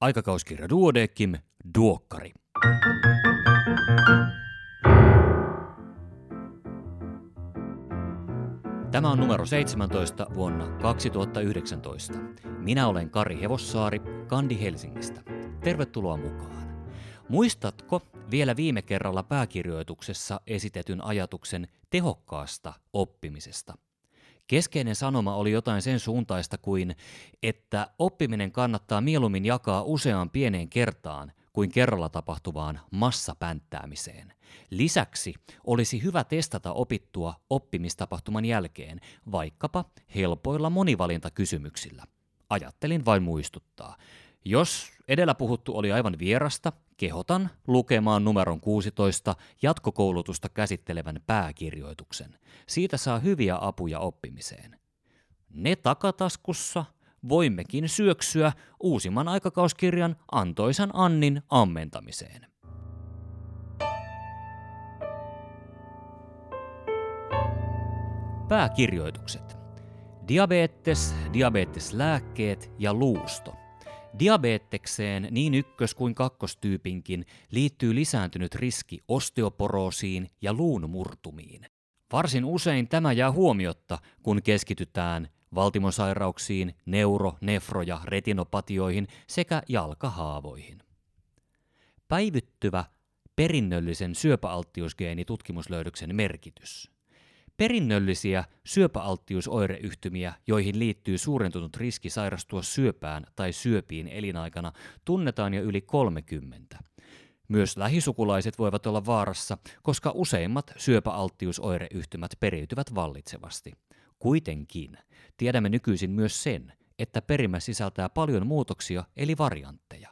Aikakauskirja Duodekim, Duokkari. Tämä on numero 17 vuonna 2019. Minä olen Kari Hevossaari, Kandi Helsingistä. Tervetuloa mukaan. Muistatko vielä viime kerralla pääkirjoituksessa esitetyn ajatuksen tehokkaasta oppimisesta? Keskeinen sanoma oli jotain sen suuntaista kuin, että oppiminen kannattaa mieluummin jakaa useaan pieneen kertaan kuin kerralla tapahtuvaan massapänttäämiseen. Lisäksi olisi hyvä testata opittua oppimistapahtuman jälkeen, vaikkapa helpoilla monivalintakysymyksillä. Ajattelin vain muistuttaa. Jos edellä puhuttu oli aivan vierasta, kehotan lukemaan numeron 16 jatkokoulutusta käsittelevän pääkirjoituksen. Siitä saa hyviä apuja oppimiseen. Ne takataskussa voimmekin syöksyä uusimman aikakauskirjan Antoisan Annin ammentamiseen. Pääkirjoitukset. Diabetes, diabeteslääkkeet ja luusto. Diabetekseen niin ykkös- kuin kakkostyypinkin liittyy lisääntynyt riski osteoporoosiin ja luun murtumiin. Varsin usein tämä jää huomiotta, kun keskitytään valtimosairauksiin, neuro-, nefro- ja retinopatioihin sekä jalkahaavoihin. Päivittyvä perinnöllisen syöpäalttiusgeenitutkimuslöydöksen merkitys. Perinnöllisiä syöpäalttiusoireyhtymiä, joihin liittyy suurentunut riski sairastua syöpään tai syöpiin elinaikana, tunnetaan jo yli 30. Myös lähisukulaiset voivat olla vaarassa, koska useimmat syöpäalttiusoireyhtymät periytyvät vallitsevasti. Kuitenkin tiedämme nykyisin myös sen, että perimä sisältää paljon muutoksia eli variantteja.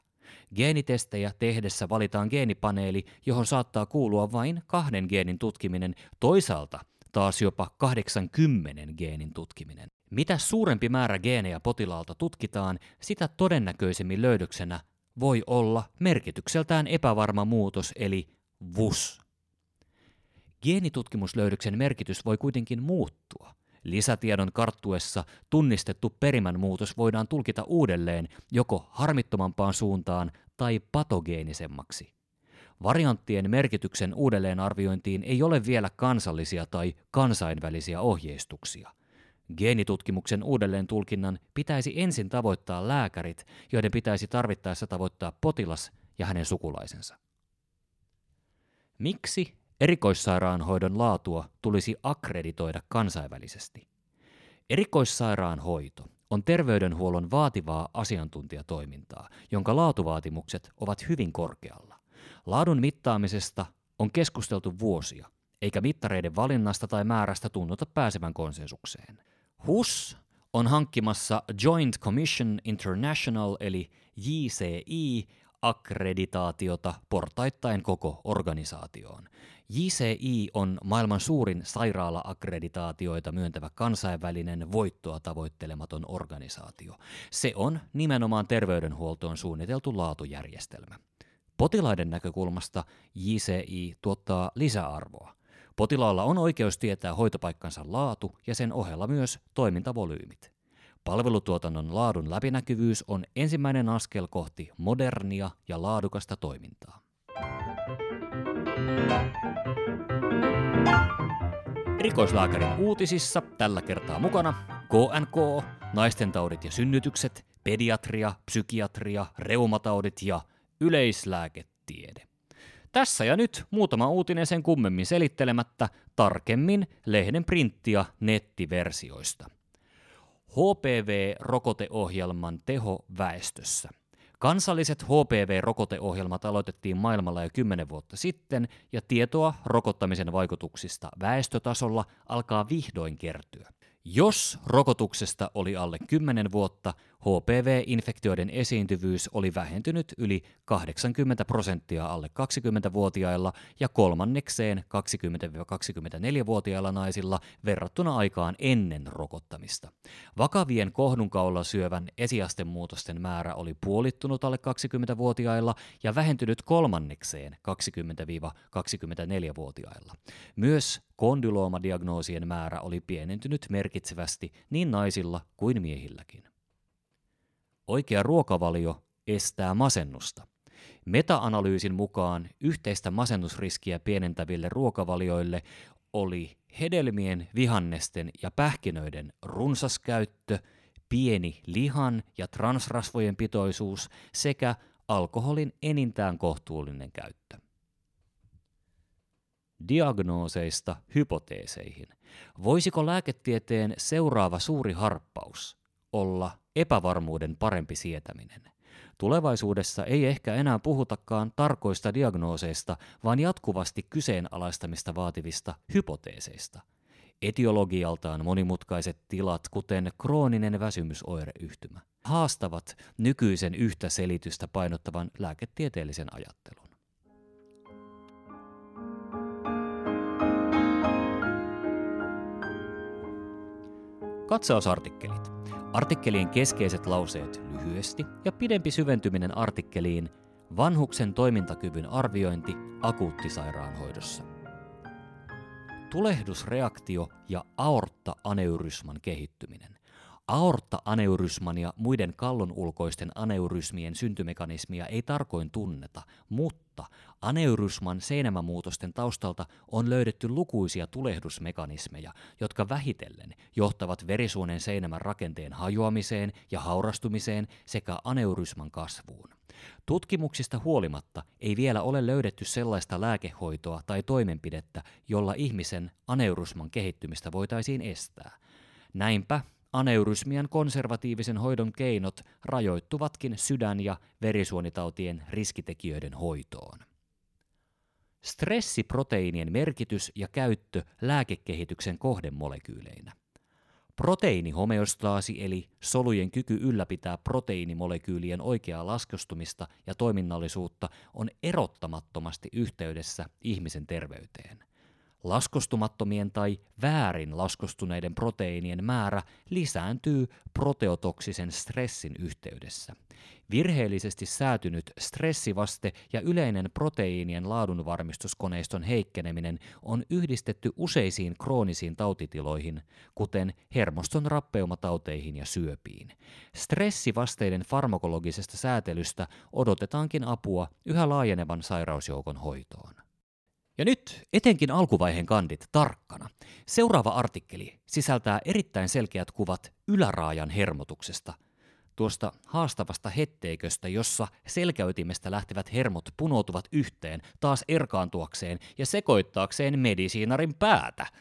Geenitestejä tehdessä valitaan geenipaneeli, johon saattaa kuulua vain kahden geenin tutkiminen, toisaalta taas jopa 80 geenin tutkiminen. Mitä suurempi määrä geenejä potilaalta tutkitaan, sitä todennäköisemmin löydöksenä voi olla merkitykseltään epävarma muutos eli VUS. Geenitutkimuslöydöksen merkitys voi kuitenkin muuttua. Lisätiedon karttuessa tunnistettu perimän muutos voidaan tulkita uudelleen joko harmittomampaan suuntaan tai patogeenisemmaksi. Varianttien merkityksen uudelleenarviointiin ei ole vielä kansallisia tai kansainvälisiä ohjeistuksia. Geenitutkimuksen uudelleen tulkinnan pitäisi ensin tavoittaa lääkärit, joiden pitäisi tarvittaessa tavoittaa potilas ja hänen sukulaisensa. Miksi erikoissairaanhoidon laatua tulisi akkreditoida kansainvälisesti? Erikoissairaanhoito on terveydenhuollon vaativaa asiantuntijatoimintaa, jonka laatuvaatimukset ovat hyvin korkealla. Laadun mittaamisesta on keskusteltu vuosia, eikä mittareiden valinnasta tai määrästä tunnuta pääsevän konsensukseen. HUS on hankkimassa Joint Commission International eli JCI akkreditaatiota portaittain koko organisaatioon. JCI on maailman suurin sairaala-akkreditaatioita myöntävä kansainvälinen voittoa tavoittelematon organisaatio. Se on nimenomaan terveydenhuoltoon suunniteltu laatujärjestelmä. Potilaiden näkökulmasta JCI tuottaa lisäarvoa. Potilaalla on oikeus tietää hoitopaikkansa laatu ja sen ohella myös toimintavolyymit. Palvelutuotannon laadun läpinäkyvyys on ensimmäinen askel kohti modernia ja laadukasta toimintaa. Erikoislääkärin uutisissa tällä kertaa mukana KNK, naistentaudit ja synnytykset, pediatria, psykiatria, reumataudit ja yleislääketiede. Tässä ja nyt muutama uutinen sen kummemmin selittelemättä, tarkemmin lehden printti- ja nettiversioista. HPV-rokoteohjelman teho väestössä. Kansalliset HPV-rokoteohjelmat aloitettiin maailmalla jo 10 vuotta sitten, ja tietoa rokottamisen vaikutuksista väestötasolla alkaa vihdoin kertyä. Jos rokotuksesta oli alle 10 vuotta, HPV-infektioiden esiintyvyys oli vähentynyt yli 80 prosenttia alle 20-vuotiailla ja kolmannekseen 20-24-vuotiailla naisilla verrattuna aikaan ennen rokottamista. Vakavien kohdunkaula syövän esiastemuutosten määrä oli puolittunut alle 20-vuotiailla ja vähentynyt kolmannekseen 20-24-vuotiailla. Myös kondyloomadiagnoosien määrä oli pienentynyt merkitsevästi niin naisilla kuin miehilläkin. Oikea ruokavalio estää masennusta. Meta-analyysin mukaan yhteistä masennusriskiä pienentäville ruokavalioille oli hedelmien, vihannesten ja pähkinöiden runsas käyttö, pieni lihan ja transrasvojen pitoisuus sekä alkoholin enintään kohtuullinen käyttö. Diagnooseista hypoteeseihin. Voisiko lääketieteen seuraava suuri harppaus olla epävarmuuden parempi sietäminen? Tulevaisuudessa ei ehkä enää puhutakaan tarkoista diagnooseista, vaan jatkuvasti kyseenalaistamista vaativista hypoteeseista. Etiologialtaan monimutkaiset tilat, kuten krooninen väsymysoireyhtymä, haastavat nykyisen yhtä selitystä painottavan lääketieteellisen ajattelun. Katsausartikkelit. Artikkelien keskeiset lauseet lyhyesti ja pidempi syventyminen artikkeliin Vanhuksen toimintakyvyn arviointi akuuttisairaanhoidossa. Tulehdusreaktio ja aortta-aneurysman kehittyminen. Aortta-aneurysman ja muiden kallon ulkoisten aneurysmien syntymekanismia ei tarkoin tunneta, mutta aneurysman seinämämuutosten taustalta on löydetty lukuisia tulehdusmekanismeja, jotka vähitellen johtavat verisuonen seinämän rakenteen hajoamiseen ja haurastumiseen sekä aneurysman kasvuun. Tutkimuksista huolimatta ei vielä ole löydetty sellaista lääkehoitoa tai toimenpidettä, jolla ihmisen aneurysman kehittymistä voitaisiin estää. Näinpä Aneurysmian konservatiivisen hoidon keinot rajoittuvatkin sydän- ja verisuonitautien riskitekijöiden hoitoon. Stressiproteiinien merkitys ja käyttö lääkekehityksen kohdemolekyyleinä. Proteiinihomeostaasi eli solujen kyky ylläpitää proteiinimolekyylien oikeaa laskostumista ja toiminnallisuutta on erottamattomasti yhteydessä ihmisen terveyteen – Laskostumattomien tai väärin laskostuneiden proteiinien määrä lisääntyy proteotoksisen stressin yhteydessä. Virheellisesti säätynyt stressivaste ja yleinen proteiinien laadunvarmistuskoneiston heikkeneminen on yhdistetty useisiin kroonisiin tautitiloihin, kuten hermoston rappeumataunteihin ja syöpiin. Stressivasteiden farmakologisesta säätelystä odotetaankin apua yhä laajenevan sairausjoukon hoitoon. Ja nyt etenkin alkuvaiheen kandit tarkkana. Seuraava artikkeli sisältää erittäin selkeät kuvat yläraajan hermotuksesta. Tuosta haastavasta hetteiköstä, jossa selkäytimestä lähtevät hermot punoutuvat yhteen taas erkaantuakseen ja sekoittaakseen medisiinarin päätä –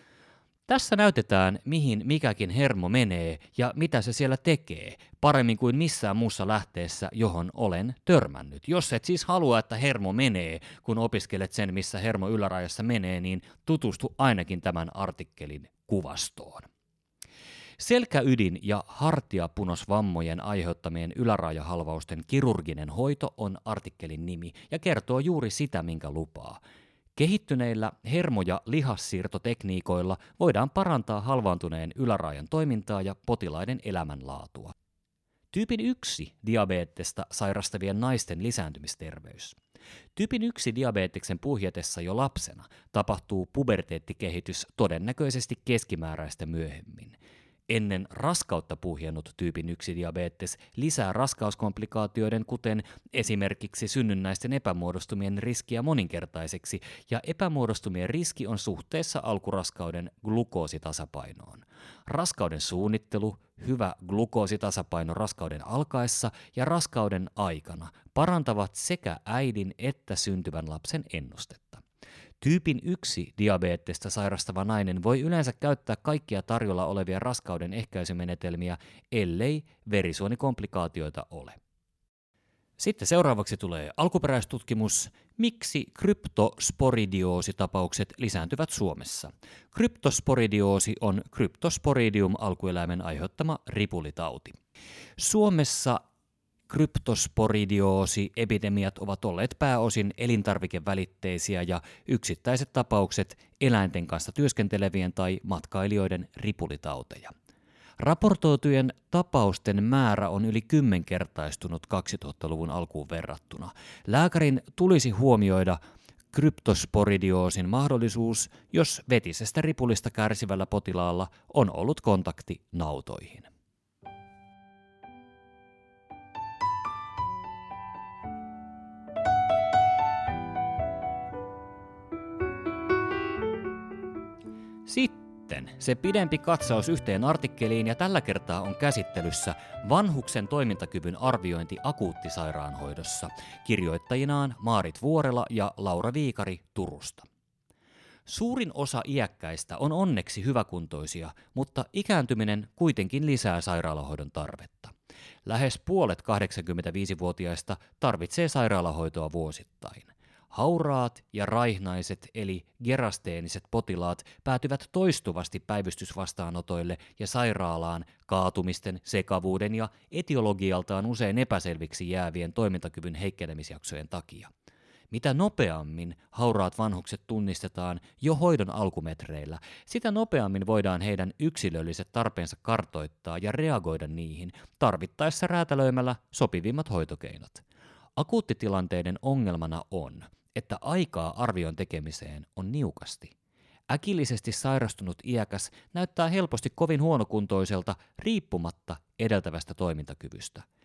tässä näytetään, mihin mikäkin hermo menee ja mitä se siellä tekee, paremmin kuin missään muussa lähteessä, johon olen törmännyt. Jos et siis halua, että hermo menee, kun opiskelet sen, missä hermo ylärajassa menee, niin tutustu ainakin tämän artikkelin kuvastoon. Selkäydin ja hartiapunosvammojen aiheuttamien ylärajahalvausten kirurginen hoito on artikkelin nimi ja kertoo juuri sitä, minkä lupaa. Kehittyneillä hermo- ja lihassiirtotekniikoilla voidaan parantaa halvaantuneen ylärajan toimintaa ja potilaiden elämänlaatua. Tyypin 1 diabetesta sairastavien naisten lisääntymisterveys. Tyypin 1 diabeteksen puhjetessa jo lapsena tapahtuu puberteettikehitys todennäköisesti keskimääräistä myöhemmin ennen raskautta puhjennut tyypin 1 diabetes lisää raskauskomplikaatioiden, kuten esimerkiksi synnynnäisten epämuodostumien riskiä moninkertaiseksi, ja epämuodostumien riski on suhteessa alkuraskauden glukoositasapainoon. Raskauden suunnittelu, hyvä glukoositasapaino raskauden alkaessa ja raskauden aikana parantavat sekä äidin että syntyvän lapsen ennustetta. Tyypin 1 diabetesta sairastava nainen voi yleensä käyttää kaikkia tarjolla olevia raskauden ehkäisymenetelmiä, ellei verisuonikomplikaatioita ole. Sitten seuraavaksi tulee alkuperäistutkimus, miksi kryptosporidiositapaukset lisääntyvät Suomessa. Kryptosporidioosi on Cryptosporidium alkueläimen aiheuttama ripulitauti. Suomessa Kryptosporidioosi-epidemiat ovat olleet pääosin elintarvikevälitteisiä ja yksittäiset tapaukset eläinten kanssa työskentelevien tai matkailijoiden ripulitauteja. Raportoitujen tapausten määrä on yli kymmenkertaistunut 2000-luvun alkuun verrattuna. Lääkärin tulisi huomioida kryptosporidioosin mahdollisuus, jos vetisestä ripulista kärsivällä potilaalla on ollut kontakti nautoihin. Sitten se pidempi katsaus yhteen artikkeliin ja tällä kertaa on käsittelyssä vanhuksen toimintakyvyn arviointi akuuttisairaanhoidossa, kirjoittajinaan Maarit Vuorela ja Laura Viikari Turusta. Suurin osa iäkkäistä on onneksi hyväkuntoisia, mutta ikääntyminen kuitenkin lisää sairaalahoidon tarvetta. Lähes puolet 85-vuotiaista tarvitsee sairaalahoitoa vuosittain. Hauraat ja raihnaiset eli gerasteeniset potilaat päätyvät toistuvasti päivystysvastaanotoille ja sairaalaan kaatumisten, sekavuuden ja etiologialtaan usein epäselviksi jäävien toimintakyvyn heikkenemisjaksojen takia. Mitä nopeammin hauraat vanhukset tunnistetaan jo hoidon alkumetreillä, sitä nopeammin voidaan heidän yksilölliset tarpeensa kartoittaa ja reagoida niihin, tarvittaessa räätälöimällä sopivimmat hoitokeinot. Akuuttitilanteiden ongelmana on, että aikaa arvion tekemiseen on niukasti. Äkillisesti sairastunut iäkäs näyttää helposti kovin huonokuntoiselta riippumatta edeltävästä toimintakyvystä –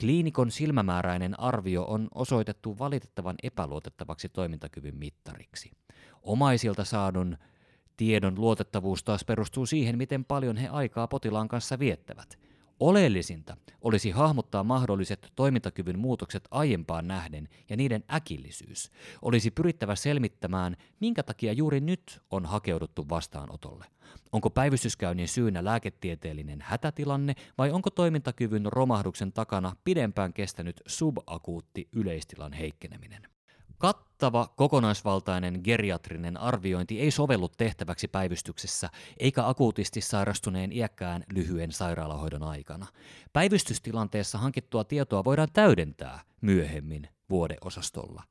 Kliinikon silmämääräinen arvio on osoitettu valitettavan epäluotettavaksi toimintakyvyn mittariksi. Omaisilta saadun tiedon luotettavuus taas perustuu siihen, miten paljon he aikaa potilaan kanssa viettävät. Oleellisinta olisi hahmottaa mahdolliset toimintakyvyn muutokset aiempaan nähden ja niiden äkillisyys. Olisi pyrittävä selmittämään, minkä takia juuri nyt on hakeuduttu vastaanotolle. Onko päivystyskäynnin syynä lääketieteellinen hätätilanne vai onko toimintakyvyn romahduksen takana pidempään kestänyt subakuutti yleistilan heikkeneminen? Kattava kokonaisvaltainen geriatrinen arviointi ei sovellu tehtäväksi päivystyksessä eikä akuutisti sairastuneen iäkkään lyhyen sairaalahoidon aikana. Päivystystilanteessa hankittua tietoa voidaan täydentää myöhemmin vuodeosastolla.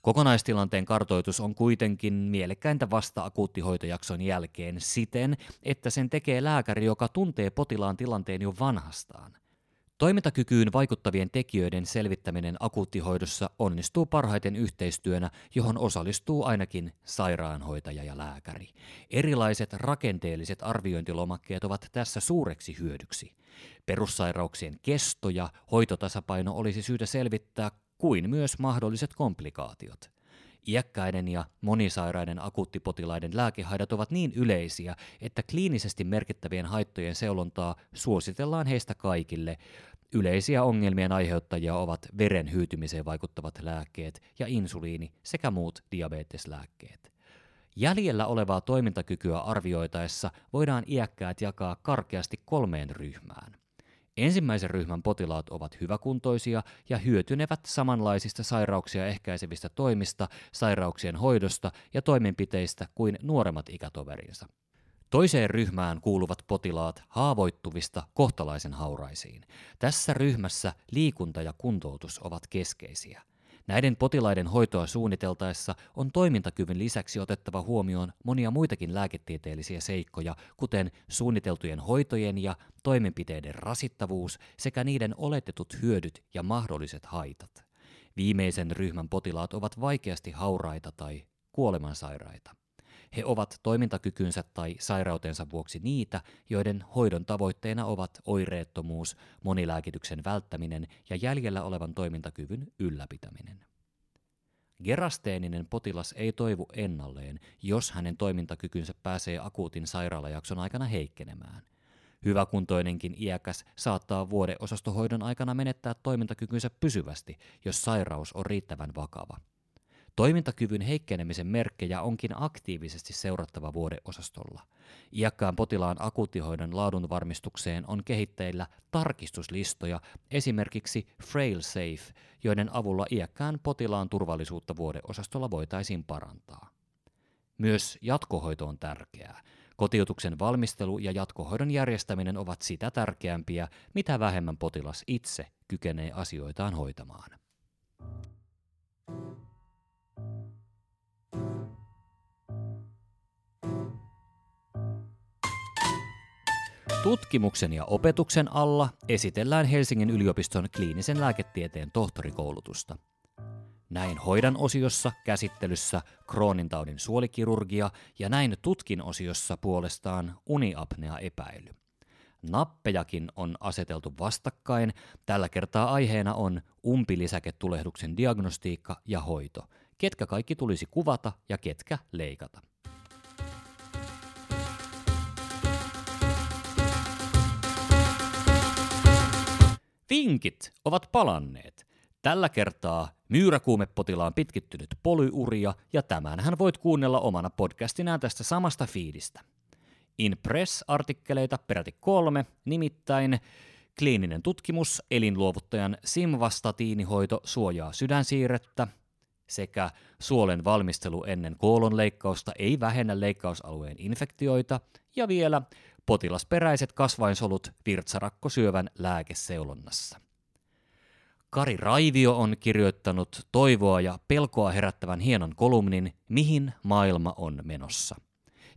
Kokonaistilanteen kartoitus on kuitenkin mielekkäintä vasta akuuttihoitojakson jälkeen siten, että sen tekee lääkäri, joka tuntee potilaan tilanteen jo vanhastaan. Toimintakykyyn vaikuttavien tekijöiden selvittäminen akuuttihoidossa onnistuu parhaiten yhteistyönä, johon osallistuu ainakin sairaanhoitaja ja lääkäri. Erilaiset rakenteelliset arviointilomakkeet ovat tässä suureksi hyödyksi. Perussairauksien kesto ja hoitotasapaino olisi syytä selvittää kuin myös mahdolliset komplikaatiot. Iäkkäiden ja monisairaiden akuuttipotilaiden lääkehaidat ovat niin yleisiä, että kliinisesti merkittävien haittojen seulontaa suositellaan heistä kaikille. Yleisiä ongelmien aiheuttajia ovat veren hyytymiseen vaikuttavat lääkkeet ja insuliini sekä muut diabeteslääkkeet. Jäljellä olevaa toimintakykyä arvioitaessa voidaan iäkkäät jakaa karkeasti kolmeen ryhmään. Ensimmäisen ryhmän potilaat ovat hyväkuntoisia ja hyötynevät samanlaisista sairauksia ehkäisevistä toimista, sairauksien hoidosta ja toimenpiteistä kuin nuoremmat ikätoverinsa. Toiseen ryhmään kuuluvat potilaat haavoittuvista kohtalaisen hauraisiin. Tässä ryhmässä liikunta ja kuntoutus ovat keskeisiä – Näiden potilaiden hoitoa suunniteltaessa on toimintakyvyn lisäksi otettava huomioon monia muitakin lääketieteellisiä seikkoja, kuten suunniteltujen hoitojen ja toimenpiteiden rasittavuus sekä niiden oletetut hyödyt ja mahdolliset haitat. Viimeisen ryhmän potilaat ovat vaikeasti hauraita tai kuolemansairaita. He ovat toimintakykynsä tai sairautensa vuoksi niitä, joiden hoidon tavoitteena ovat oireettomuus, monilääkityksen välttäminen ja jäljellä olevan toimintakyvyn ylläpitäminen. Gerasteeninen potilas ei toivu ennalleen, jos hänen toimintakykynsä pääsee akuutin sairaalajakson aikana heikkenemään. Hyväkuntoinenkin iäkäs saattaa vuodeosastohoidon aikana menettää toimintakykynsä pysyvästi, jos sairaus on riittävän vakava. Toimintakyvyn heikkenemisen merkkejä onkin aktiivisesti seurattava vuodeosastolla. Iäkkään potilaan akuuttihoidon laadun varmistukseen on kehitteillä tarkistuslistoja, esimerkiksi Frail Safe, joiden avulla iäkkään potilaan turvallisuutta vuodeosastolla voitaisiin parantaa. Myös jatkohoito on tärkeää. Kotiutuksen valmistelu ja jatkohoidon järjestäminen ovat sitä tärkeämpiä, mitä vähemmän potilas itse kykenee asioitaan hoitamaan. Tutkimuksen ja opetuksen alla esitellään Helsingin yliopiston kliinisen lääketieteen tohtorikoulutusta. Näin hoidan osiossa käsittelyssä Crohnin taudin suolikirurgia ja näin tutkin osiossa puolestaan uniapnea-epäily. Nappejakin on aseteltu vastakkain. Tällä kertaa aiheena on umpilisäketulehduksen diagnostiikka ja hoito. Ketkä kaikki tulisi kuvata ja ketkä leikata. Vinkit ovat palanneet. Tällä kertaa myyräkuumepotilaan pitkittynyt polyyuria ja tämän hän voit kuunnella omana podcastinaan tästä samasta fiidistä. In Press-artikkeleita peräti kolme, nimittäin kliininen tutkimus, elinluovuttajan simvastatiinihoito suojaa sydänsiirrettä sekä suolen valmistelu ennen koolonleikkausta ei vähennä leikkausalueen infektioita ja vielä potilasperäiset kasvainsolut virtsarakkosyövän lääkeseulonnassa. Kari Raivio on kirjoittanut toivoa ja pelkoa herättävän hienon kolumnin Mihin maailma on menossa.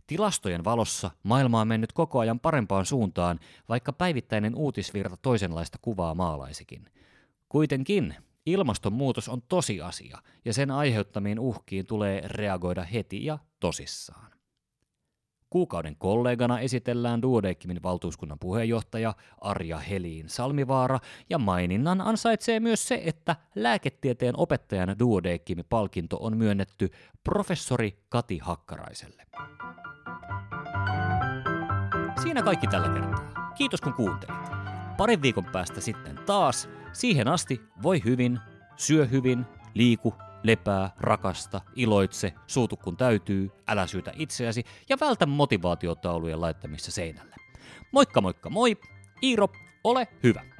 Tilastojen valossa maailma on mennyt koko ajan parempaan suuntaan, vaikka päivittäinen uutisvirta toisenlaista kuvaa maalaisikin. Kuitenkin ilmastonmuutos on tosiasia, ja sen aiheuttamiin uhkiin tulee reagoida heti ja tosissaan. Kuukauden kollegana esitellään Duodeckimin valtuuskunnan puheenjohtaja Arja Heliin Salmivaara, ja maininnan ansaitsee myös se, että lääketieteen opettajan Duodeckimin palkinto on myönnetty professori Kati Hakkaraiselle. Siinä kaikki tällä kertaa. Kiitos kun kuuntelit. Parin viikon päästä sitten taas. Siihen asti voi hyvin, syö hyvin, liiku, lepää, rakasta, iloitse, suutu kun täytyy, älä syytä itseäsi ja vältä motivaatiotaulujen laittamista seinälle. Moikka moikka moi, Iiro, ole hyvä!